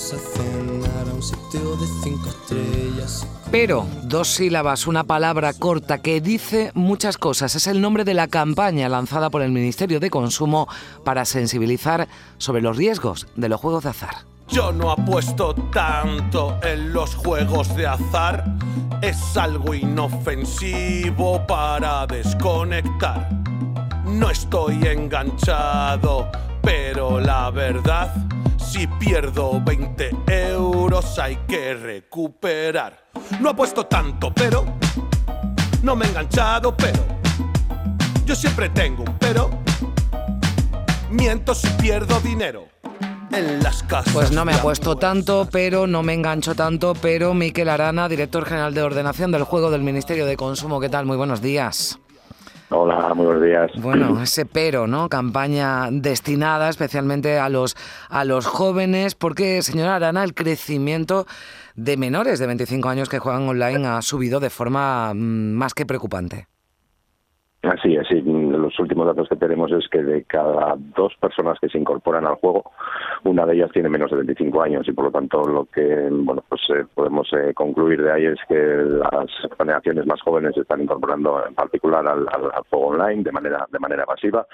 A cenar a un sitio de cinco estrellas. Pero, dos sílabas, una palabra corta que dice muchas cosas. Es el nombre de la campaña lanzada por el Ministerio de Consumo para sensibilizar sobre los riesgos de los juegos de azar. Yo no apuesto tanto en los juegos de azar. Es algo inofensivo para desconectar. No estoy enganchado, pero la verdad, si pierdo 20 euros hay que recuperar. No apuesto tanto, pero no me he enganchado, pero yo siempre tengo un pero. Miento si pierdo dinero en las casas. Pues no me apuesto apuestas. tanto, pero no me engancho tanto, pero Miquel Arana, director general de ordenación del juego del Ministerio de Consumo, ¿qué tal? Muy buenos días. Hola, muy buenos días. Bueno, ese pero, ¿no? Campaña destinada especialmente a los, a los jóvenes, porque, señora Arana, el crecimiento de menores de 25 años que juegan online ha subido de forma mm, más que preocupante. Así es, sí. Los últimos datos que tenemos es que de cada dos personas que se incorporan al juego, una de ellas tiene menos de 25 años y por lo tanto lo que bueno pues eh, podemos eh, concluir de ahí es que las generaciones más jóvenes se están incorporando en particular al, al- al juego online de manera de manera masiva.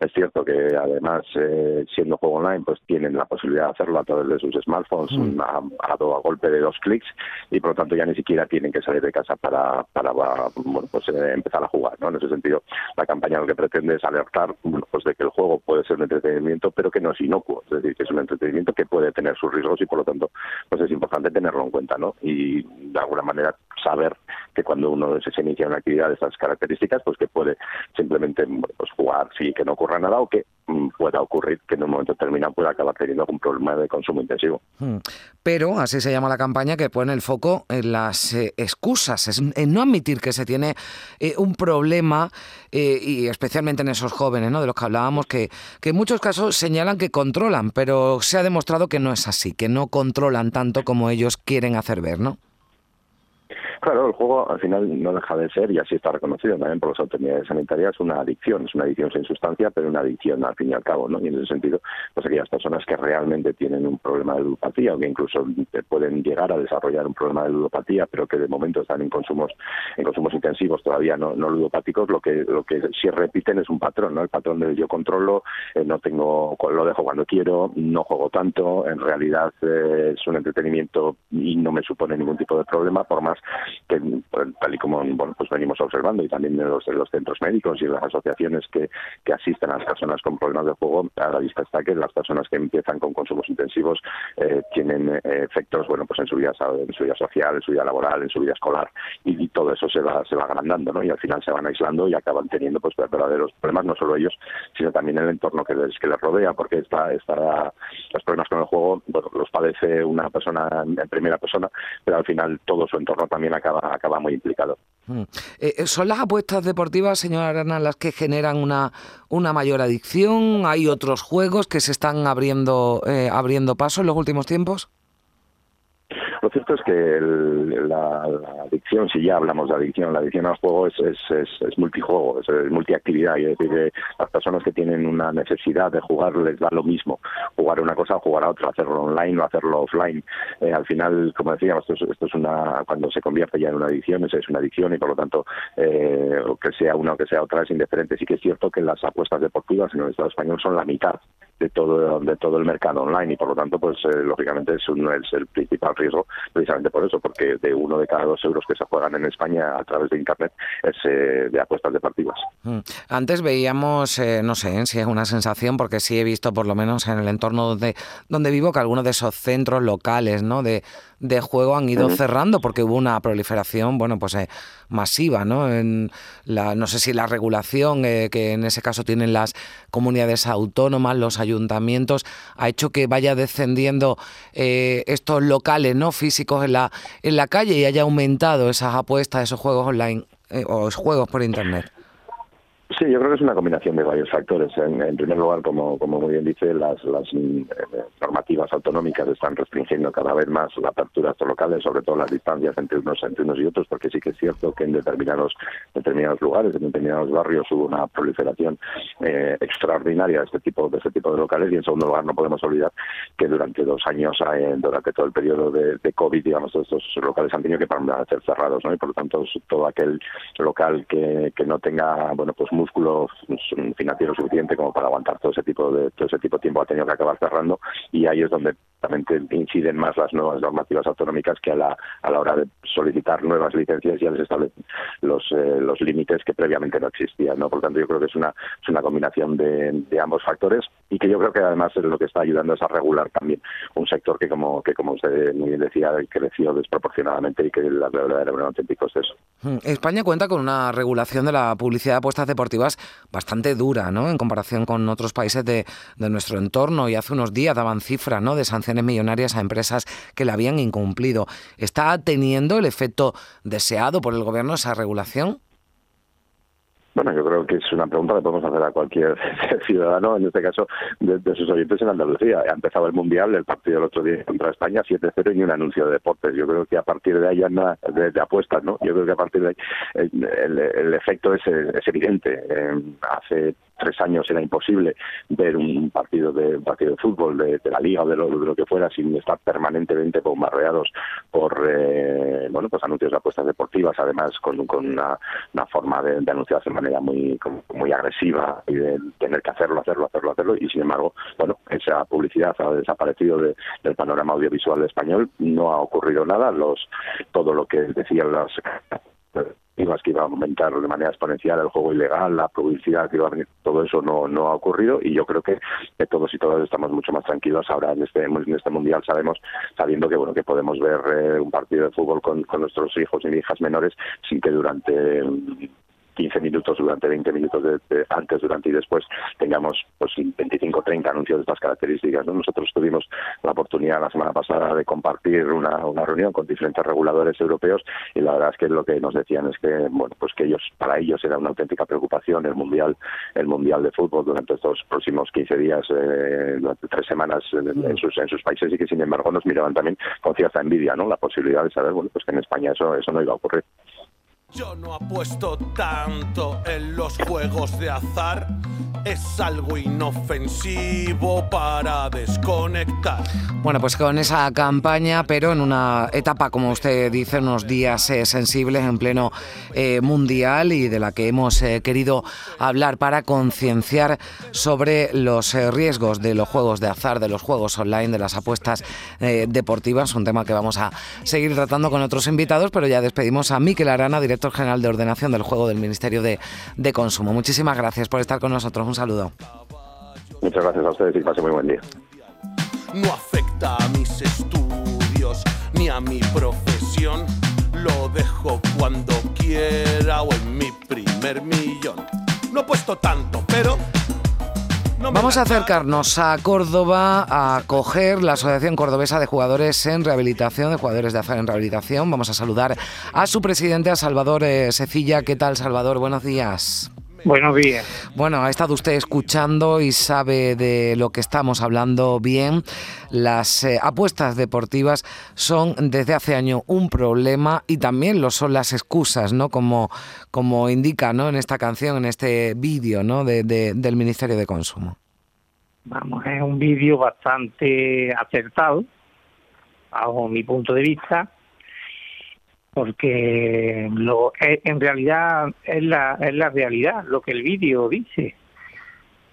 Es cierto que además eh, siendo juego online pues tienen la posibilidad de hacerlo a través de sus smartphones a, a, do- a golpe de dos clics y por lo tanto ya ni siquiera tienen que salir de casa para para bueno pues eh, empezar a jugar, ¿no? En ese sentido la campaña lo que pretende alertar pues de que el juego puede ser un entretenimiento pero que no es inocuo, es decir, que es un entretenimiento que puede tener sus riesgos y por lo tanto pues es importante tenerlo en cuenta, ¿no? Y de alguna manera saber que cuando uno se inicia una actividad de estas características, pues que puede simplemente pues jugar sí que no ocurra nada o que pueda ocurrir que en un momento determinado pueda acabar teniendo algún problema de consumo intensivo. Mm. Pero, así se llama la campaña, que pone el foco en las eh, excusas, en no admitir que se tiene eh, un problema, eh, y especialmente en esos jóvenes, ¿no? de los que hablábamos, que, que en muchos casos señalan que controlan, pero se ha demostrado que no es así, que no controlan tanto como ellos quieren hacer ver, ¿no? Claro, el juego al final no deja de ser, y así está reconocido también por las autoridades sanitarias, una adicción. Es una adicción sin sustancia, pero una adicción al fin y al cabo, ¿no? Y en ese sentido, pues aquellas personas que realmente tienen un problema de ludopatía o que incluso pueden llegar a desarrollar un problema de ludopatía, pero que de momento están en consumos en consumos intensivos todavía no, no ludopáticos, lo que lo que sí repiten es un patrón, ¿no? El patrón del yo controlo, eh, no tengo lo dejo cuando quiero, no juego tanto, en realidad eh, es un entretenimiento y no me supone ningún tipo de problema, por más que tal y como bueno, pues venimos observando y también en los, en los centros médicos y en las asociaciones que, que asisten a las personas con problemas de juego, a la vista está que las personas que empiezan con consumos intensivos eh, tienen eh, efectos bueno pues en su vida en su vida social, en su vida laboral, en su vida escolar y, todo eso se va se va agrandando ¿no? y al final se van aislando y acaban teniendo pues verdaderos problemas no solo ellos sino también el entorno que les, que les rodea porque esta, esta, los problemas con el juego bueno, los padece una persona en primera persona pero al final todo su entorno también acaba acaba muy implicado. Mm. Eh, ¿Son las apuestas deportivas, señora Arana, las que generan una, una mayor adicción? ¿Hay otros juegos que se están abriendo, eh, abriendo paso en los últimos tiempos? Lo cierto es que el, la, la, si ya hablamos de adicción, la adicción al juego es, es, es, multijuego, es, es, multiactividad. Y es decir, que las personas que tienen una necesidad de jugar les da lo mismo. Jugar una cosa o jugar a otra, hacerlo online o hacerlo offline. Eh, al final, como decíamos, esto es, esto es una cuando se convierte ya en una adicción, es, es una adicción y por lo tanto, eh, que sea una o que sea otra es indiferente. Sí que es cierto que las apuestas deportivas en el Estado español son la mitad de todo de todo el mercado online y por lo tanto, pues eh, lógicamente es, un, es el principal riesgo precisamente por eso, porque de uno de cada dos euros que se juegan en España a través de Internet es eh, de apuestas deportivas. Mm. Antes veíamos, eh, no sé si es una sensación, porque sí he visto por lo menos en el entorno donde, donde vivo que algunos de esos centros locales ¿no? de, de juego han ido cerrando porque hubo una proliferación, bueno, pues eh, masiva, ¿no? En la, no sé si la regulación eh, que en ese caso tienen las comunidades autónomas, los ayuntamientos, ha hecho que vaya descendiendo eh, estos locales, ¿no? Físicos en la en la calle y haya aumentado esas apuestas, esos juegos online o juegos por internet. Sí, yo creo que es una combinación de varios factores. En, primer lugar, como, muy bien dice, las, las mm, eh, normativas autonómicas están restringiendo cada vez más la apertura de estos locales, sobre todo las distancias entre unos, entre unos y otros, porque sí que es cierto que en determinados, determinados lugares, en determinados barrios, hubo una proliferación eh, extraordinaria de este tipo de este tipo de locales. Y en segundo lugar, no podemos olvidar que durante dos años, eh, durante todo el periodo de, COVID, digamos, estos locales han tenido que permanecer cerrados, ¿no? Y por lo tanto, todo aquel local que, que no tenga, bueno, pues músculo financiero suficiente como para aguantar todo ese tipo de todo ese tipo de tiempo ha tenido que acabar cerrando y ahí es donde inciden más las nuevas normativas autonómicas que a la, hora de solicitar nuevas licencias ya les establecen los, eh, los límites que previamente no existían. ¿no? Por lo tanto, yo creo que es una, combinación de, de, ambos factores y que yo creo que además es lo que está ayudando es a regular también un sector que, como, que como usted muy bien decía, creció desproporcionadamente y que la verdad era un auténtico exceso. Hmm. España cuenta con una regulación de la publicidad de apuestas deportivas bastante dura ¿no? en comparación con otros países de, de nuestro entorno y hace unos días daban cifras ¿no? de sanciones millonarias a empresas que la habían incumplido. ¿Está teniendo el efecto deseado por el gobierno esa regulación? Bueno, yo creo que es una pregunta que podemos hacer a cualquier ciudadano, en este caso de, sus oyentes en Andalucía. Ha empezado el Mundial, el partido del otro día contra España, 7-0 y un anuncio de deportes. Yo creo que a partir de ahí ya nada de, apuestas, ¿no? Yo creo que a partir de ahí el, efecto es, es evidente. Eh, hace tres años era imposible ver un partido de partido de fútbol de, la liga o de lo, que fuera sin estar permanentemente bombardeados por eh, bueno pues anuncios de apuestas deportivas además con, con una, forma de, anunciarse de manera muy muy agresiva y de tener que hacerlo hacerlo hacerlo hacerlo y sin embargo bueno esa publicidad ha desaparecido del panorama audiovisual español no ha ocurrido nada los todo lo que decían las que iba a aumentar de manera exponencial el juego ilegal, la publicidad que iba a venir, todo eso no, no ha ocurrido y yo creo que, todos y todas estamos mucho más tranquilos ahora en este, en este mundial sabemos, sabiendo que bueno que podemos ver eh, un partido de fútbol con, con nuestros hijos y hijas menores sin que durante 15 minutos durante 20 minutos de, antes, durante y después tengamos pues 25 30 anuncios de estas características. Nosotros tuvimos la oportunidad la semana pasada de compartir una, una reunión con diferentes reguladores europeos y la verdad es que lo que nos decían es que bueno pues que ellos para ellos era una auténtica preocupación el mundial el mundial de fútbol durante estos próximos 15 días eh, durante tres semanas en, sus en sus países y que sin embargo nos miraban también con cierta envidia no la posibilidad de saber bueno pues que en España eso eso no iba a ocurrir. Yo no apuesto tanto en los juegos de azar. Es algo inofensivo para desconectar. Bueno, pues con esa campaña, pero en una etapa, como usted dice, unos días eh, sensibles en pleno eh, mundial y de la que hemos eh, querido hablar para concienciar sobre los riesgos de los juegos de azar, de los juegos online, de las apuestas deportivas, un tema que vamos a seguir tratando con otros invitados, pero ya despedimos a Miquel Arana, director general de ordenación del juego del Ministerio de, de Consumo. Muchísimas gracias por estar con nosotros. Un saludo. Muchas gracias a ustedes y pase muy buen día. No afecta a mis estudios ni a mi profesión. Lo dejo cuando quiera o en mi primer millón. No he puesto tanto, pero Vamos a acercarnos a Córdoba a acoger la Asociación Cordobesa de Jugadores en Rehabilitación, de Jugadores de Azar en Rehabilitación. Vamos a saludar a su presidente, a Salvador eh, Secilla. ¿Qué tal, Salvador? Buenos días. Buenos días. Bueno, ha estado usted escuchando y sabe de lo que estamos hablando bien. Las eh, apuestas deportivas son desde hace años un problema y también lo son las excusas, ¿no? Como, como indica ¿no? en esta canción, en este vídeo ¿no? de, del Ministerio de Consumo. Vamos, es un vídeo bastante acertado, bajo mi punto de vista, porque lo en realidad es la es la realidad lo que el vídeo dice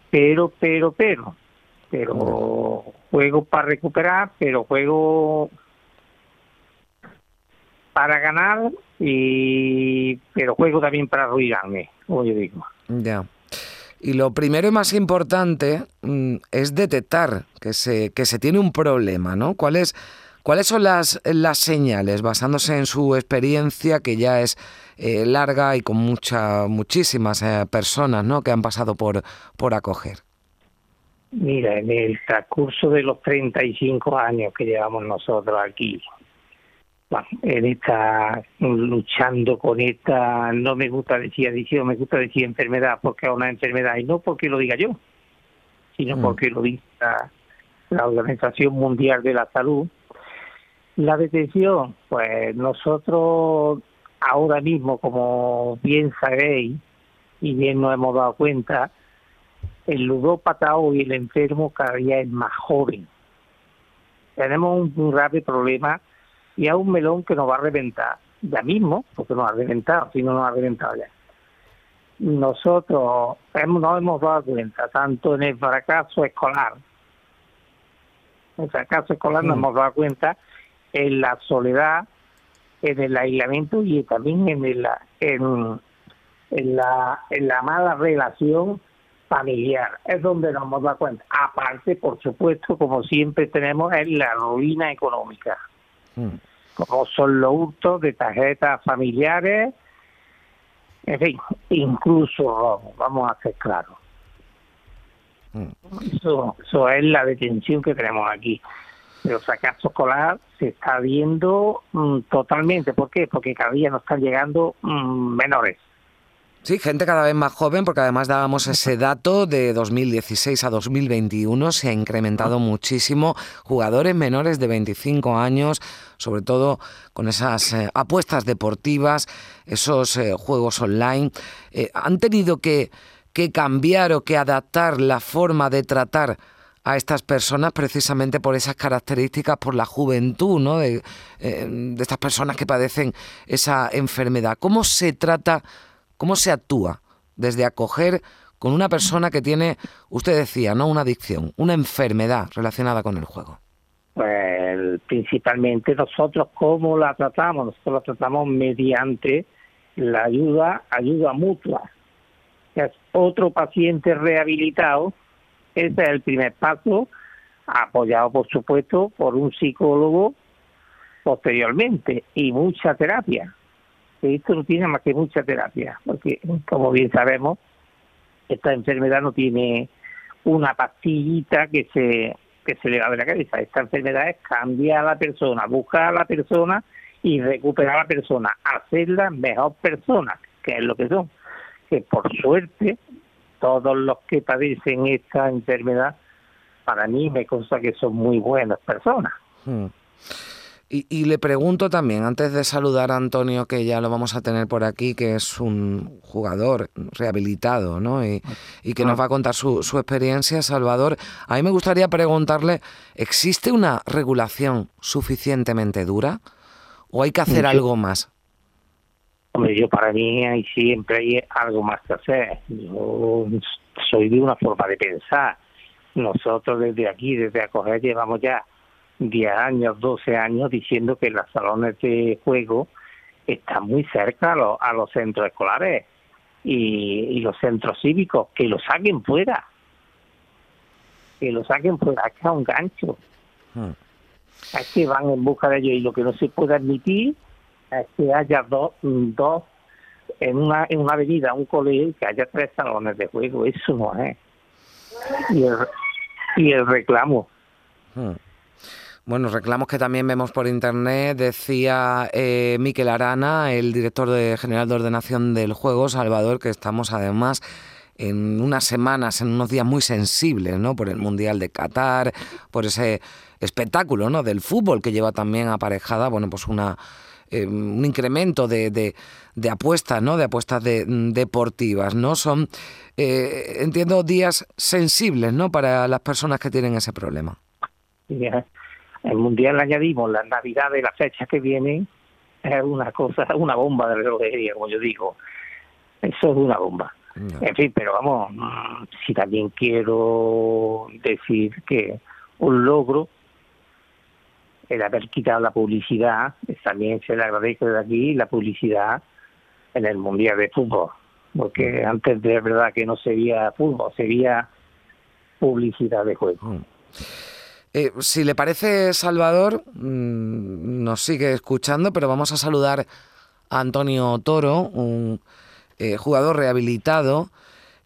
pero pero pero pero juego para recuperar pero juego para ganar y pero juego también para arruinarme, como yo digo. Ya. Y lo primero y más importante mm, es detectar que se, que se tiene un problema, ¿no? ¿Cuáles, cuáles son las, las señales, basándose en su experiencia, que ya es eh, larga y con mucha, muchísimas eh, personas ¿no? que han pasado por, por acoger? Mira, en el transcurso de los 35 años que llevamos nosotros aquí, en esta luchando con esta no me gusta decir adicción me gusta decir enfermedad porque es una enfermedad y no porque lo diga yo sino mm. porque lo diga la Organización Mundial de la Salud la detención pues nosotros ahora mismo como bien sabéis y bien nos hemos dado cuenta el ludópata hoy el enfermo cada día es más joven tenemos un grave problema y a un melón que nos va a reventar ya mismo, porque nos ha reventado, si no nos ha reventado ya. Nosotros hemos, nos hemos dado cuenta, tanto en el fracaso escolar, en el fracaso escolar nos hemos dado cuenta en la soledad, en el aislamiento y también en, el, en, en, la, en la mala relación familiar. Es donde nos hemos dado cuenta. Aparte, por supuesto, como siempre tenemos, es la ruina económica. Mm como son los hurtos de tarjetas familiares, en fin, incluso vamos a ser claros. Mm. Eso, eso es la detención que tenemos aquí. El fracaso escolar se está viendo mm, totalmente. ¿Por qué? Porque cada día nos están llegando mm, menores. Sí, gente cada vez más joven, porque además dábamos ese dato de 2016 a 2021, se ha incrementado muchísimo. Jugadores menores de 25 años, sobre todo con esas eh, apuestas deportivas, esos eh, juegos online, eh, han tenido que, que cambiar o que adaptar la forma de tratar a estas personas precisamente por esas características, por la juventud ¿no? de, de estas personas que padecen esa enfermedad. ¿Cómo se trata? ¿Cómo se actúa desde acoger con una persona que tiene, usted decía, no una adicción, una enfermedad relacionada con el juego? Pues principalmente nosotros cómo la tratamos, nosotros la tratamos mediante la ayuda, ayuda mutua. Es otro paciente rehabilitado, ese es el primer paso, apoyado por supuesto por un psicólogo posteriormente y mucha terapia esto no tiene más que mucha terapia, porque como bien sabemos, esta enfermedad no tiene una pastillita que se que se le va de la cabeza. Esta enfermedad es cambiar a la persona, buscar a la persona y recuperar a la persona, hacerla mejor persona, que es lo que son. Que por suerte, todos los que padecen esta enfermedad, para mí me consta que son muy buenas personas. Hmm. Y, le pregunto también, antes de saludar a Antonio, que ya lo vamos a tener por aquí, que es un jugador rehabilitado, ¿no? Y, que nos ah. va a contar su, su, experiencia, Salvador. A mí me gustaría preguntarle, ¿existe una regulación suficientemente dura o hay que hacer algo más? Hombre, yo para mí hay, siempre hay algo más que hacer. Yo soy de una forma de pensar. Nosotros desde aquí, desde acoger, llevamos ya 10 años, 12 años diciendo que los salones de juego están muy cerca a, los centros escolares y, los centros cívicos, que lo saquen fuera, que lo saquen fuera, es un gancho. Hmm. Es que van en busca de ellos y lo que no se puede admitir que haya dos, dos en una, en una avenida, un colegio, que haya tres salones de juego, eso no es. Y el, y el reclamo. Hmm. Bueno, reclamos que también vemos por internet, decía eh, Miquel Arana, el director de, general de ordenación del juego, Salvador, que estamos además en unas semanas, en unos días muy sensibles, ¿no? Por el Mundial de Qatar, por ese espectáculo, ¿no? Del fútbol que lleva también aparejada, bueno, pues una eh, un incremento de, de, apuestas, ¿no? De apuestas deportivas, ¿no? Son, eh, entiendo, días sensibles, ¿no? Para las personas que tienen ese problema. El mundial le añadimos la Navidad de las fechas que vienen, es una cosa, una bomba de relojería, como yo digo. Eso es una bomba. En fin, pero vamos, mm, si también quiero decir que un logro el haber quitado la publicidad, también se le agradece de aquí la publicidad en el Mundial de Fútbol, porque antes de verdad que no sería fútbol, sería publicidad de juego. Mm. Eh, si le parece, Salvador, mm, nos sigue escuchando, pero vamos a saludar a Antonio Toro, un eh, jugador rehabilitado,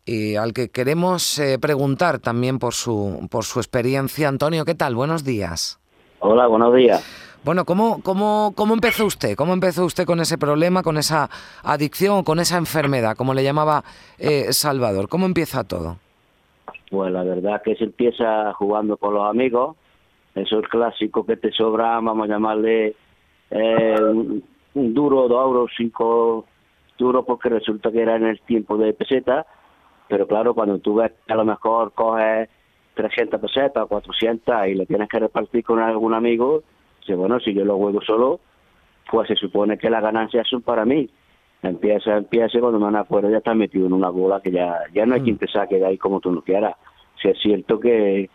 y al que queremos eh, preguntar también por su, por su experiencia. Antonio, ¿qué tal? Buenos días. Hola, buenos días. Bueno, ¿cómo, cómo, ¿cómo empezó usted? ¿Cómo empezó usted con ese problema, con esa adicción con esa enfermedad, como le llamaba Salvador? ¿Cómo empieza todo? Pues la verdad que se empieza jugando con los amigos, eso es clásico que te sobra, vamos a llamarle eh, un, duro, dos euros, cinco duros, porque resulta que era en el tiempo de peseta, pero claro, cuando tú ves que a lo mejor coges 300 pesetas o 400 y le tienes que repartir con algún amigo, dice, bueno, si yo lo juego solo, pues se supone que las ganancias son para mí empieza, empieza cuando me acuerdo ya está metido en una bola que ya, ya no hay quien te saque de ahí como tú no quieras. Si es cierto que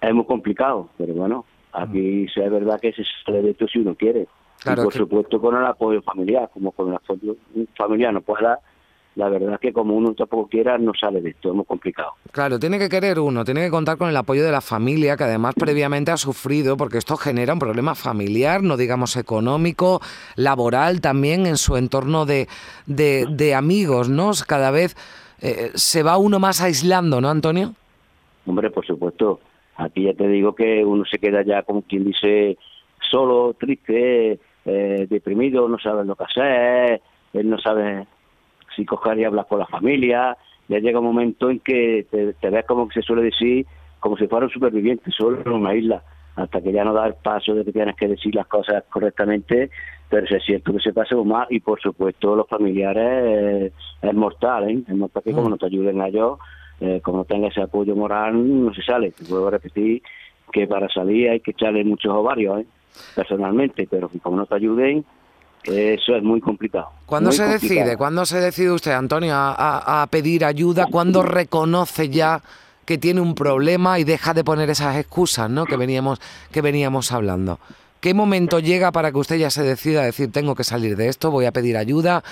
es muy complicado, pero bueno, aquí mm. es verdad que se sale de esto si uno quiere. y por supuesto con el apoyo familiar, como con el apoyo familiar no puede dar, la verdad es que como uno tampoco quiera, no sale de esto, es muy complicado. Claro, tiene que querer uno, tiene que contar con el apoyo de la familia, que además previamente ha sufrido, porque esto genera un problema familiar, no digamos económico, laboral también, en su entorno de, de, amigos, ¿no? Cada vez eh, se va uno más aislando, ¿no, Antonio? Hombre, por supuesto. Aquí ya te digo que uno se queda ya como quien dice solo, triste, eh, deprimido, no sabe lo que hacer, él no sabe si coger y hablas con la familia, ya llega un momento en que te, ves como que se suele decir, como si fuera un superviviente solo en una isla, hasta que ya no da el paso de que tienes que decir las cosas correctamente, pero es cierto que se pasa más y por supuesto los familiares es mortal, ¿eh? es mortal que como mm. no te ayuden a ellos, eh, como no tenga ese apoyo moral, no se sale. Te puedo repetir que para salir hay que echarle muchos ovarios, ¿eh? personalmente, pero como no te ayuden, eso es muy complicado. ¿Cuándo se decide? ¿Cuándo se decide usted, Antonio, a, pedir ayuda? ¿Cuándo reconoce ya que tiene un problema y deja de poner esas excusas, ¿no? Que veníamos que veníamos hablando. ¿Qué momento llega para que usted ya se decida a decir tengo que salir de esto, voy a pedir ayuda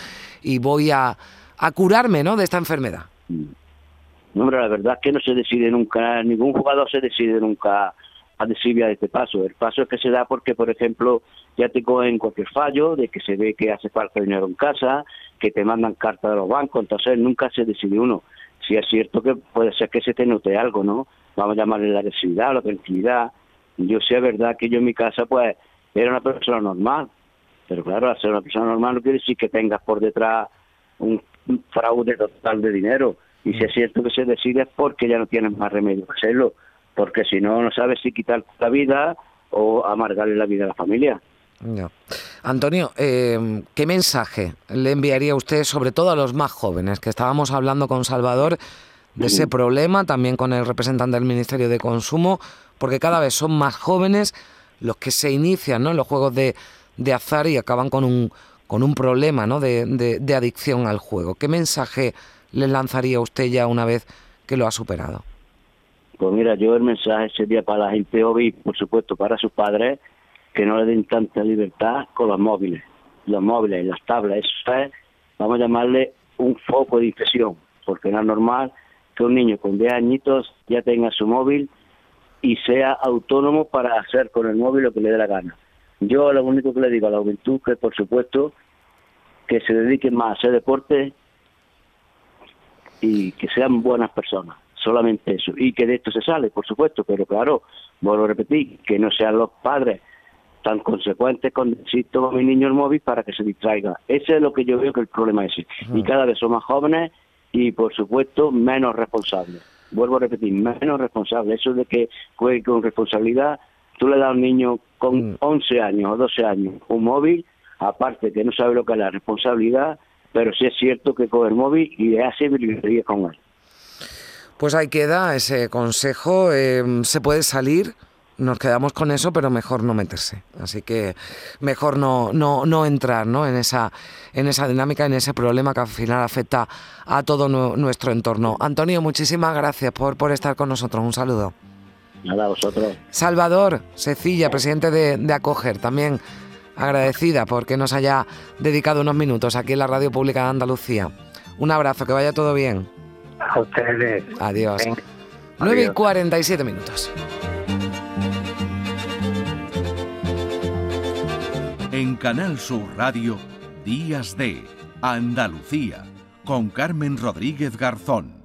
y voy a, a curarme, ¿no? De esta enfermedad. No, hombre, la verdad es que no se decide nunca, ningún jugador se decide nunca a de este paso. El paso es que se da porque, por ejemplo, ya te cogen cualquier fallo, de que se ve que hace falta dinero en casa, que te mandan cartas de los bancos, entonces nunca se decide uno. Si es cierto que puede ser que se te note algo, ¿no? Vamos a llamarle la agresividad, la tranquilidad. Yo sé, es verdad que yo en mi casa, pues, era una persona normal, pero claro, al ser una persona normal no quiere decir que tengas por detrás un, fraude total de dinero. Y si es cierto que se decide es porque ya no tienes más remedio que hacerlo porque si no, no sabes si quitar la vida o amargarle la vida a la familia. Antonio, eh, ¿qué mensaje le enviaría usted sobre todo a los más jóvenes? Que estábamos hablando con Salvador de ese problema, también con el representante del Ministerio de Consumo, porque cada vez son más jóvenes los que se inician ¿no? en los juegos de, de azar y acaban con un, con un problema ¿no? de, de adicción al juego. ¿Qué mensaje le lanzaría usted ya una vez que lo ha superado? Pues mira, yo el mensaje sería para la gente joven por supuesto para sus padres, que no le den tanta libertad con los móviles. Los móviles, las tablas, eso es, vamos a llamarle un foco de infección, porque no es normal que un niño con 10 añitos ya tenga su móvil y sea autónomo para hacer con el móvil lo que le dé la gana. Yo lo único que le digo a la juventud que por supuesto que se dediquen más a hacer deporte y que sean buenas personas solamente eso. Y que de esto se sale, por supuesto, pero claro, vuelvo a repetir, que no sean los padres tan consecuentes con decir toma mi niño el móvil para que se distraiga. Ese es lo que yo veo que el problema es ese. Y cada vez son más jóvenes y, por supuesto, menos responsables. Vuelvo a repetir, menos responsables. Eso de que juegue con responsabilidad, tú le das a un niño con 11 mm. años o 12 años un móvil, aparte que no sabe lo que es la responsabilidad, pero sí es cierto que coge el móvil y hace librería con él. Pues ahí queda ese consejo. Em, se puede salir, nos quedamos con eso, pero mejor no meterse. Así que mejor no, no, no entrar ¿no? En, esa, en esa dinámica, en ese problema que al final afecta a todo nuestro entorno. Antonio, muchísimas gracias por, por estar con nosotros. Un saludo. Nada, vosotros. Salvador Secilla, presidente de, de Acoger, también agradecida porque nos haya dedicado unos minutos aquí en la Radio Pública de Andalucía. Un abrazo, que vaya todo bien. A ustedes. Adiós. Venga. 9 y Adiós. 47 minutos. En Canal Sur Radio, Días de Andalucía, con Carmen Rodríguez Garzón.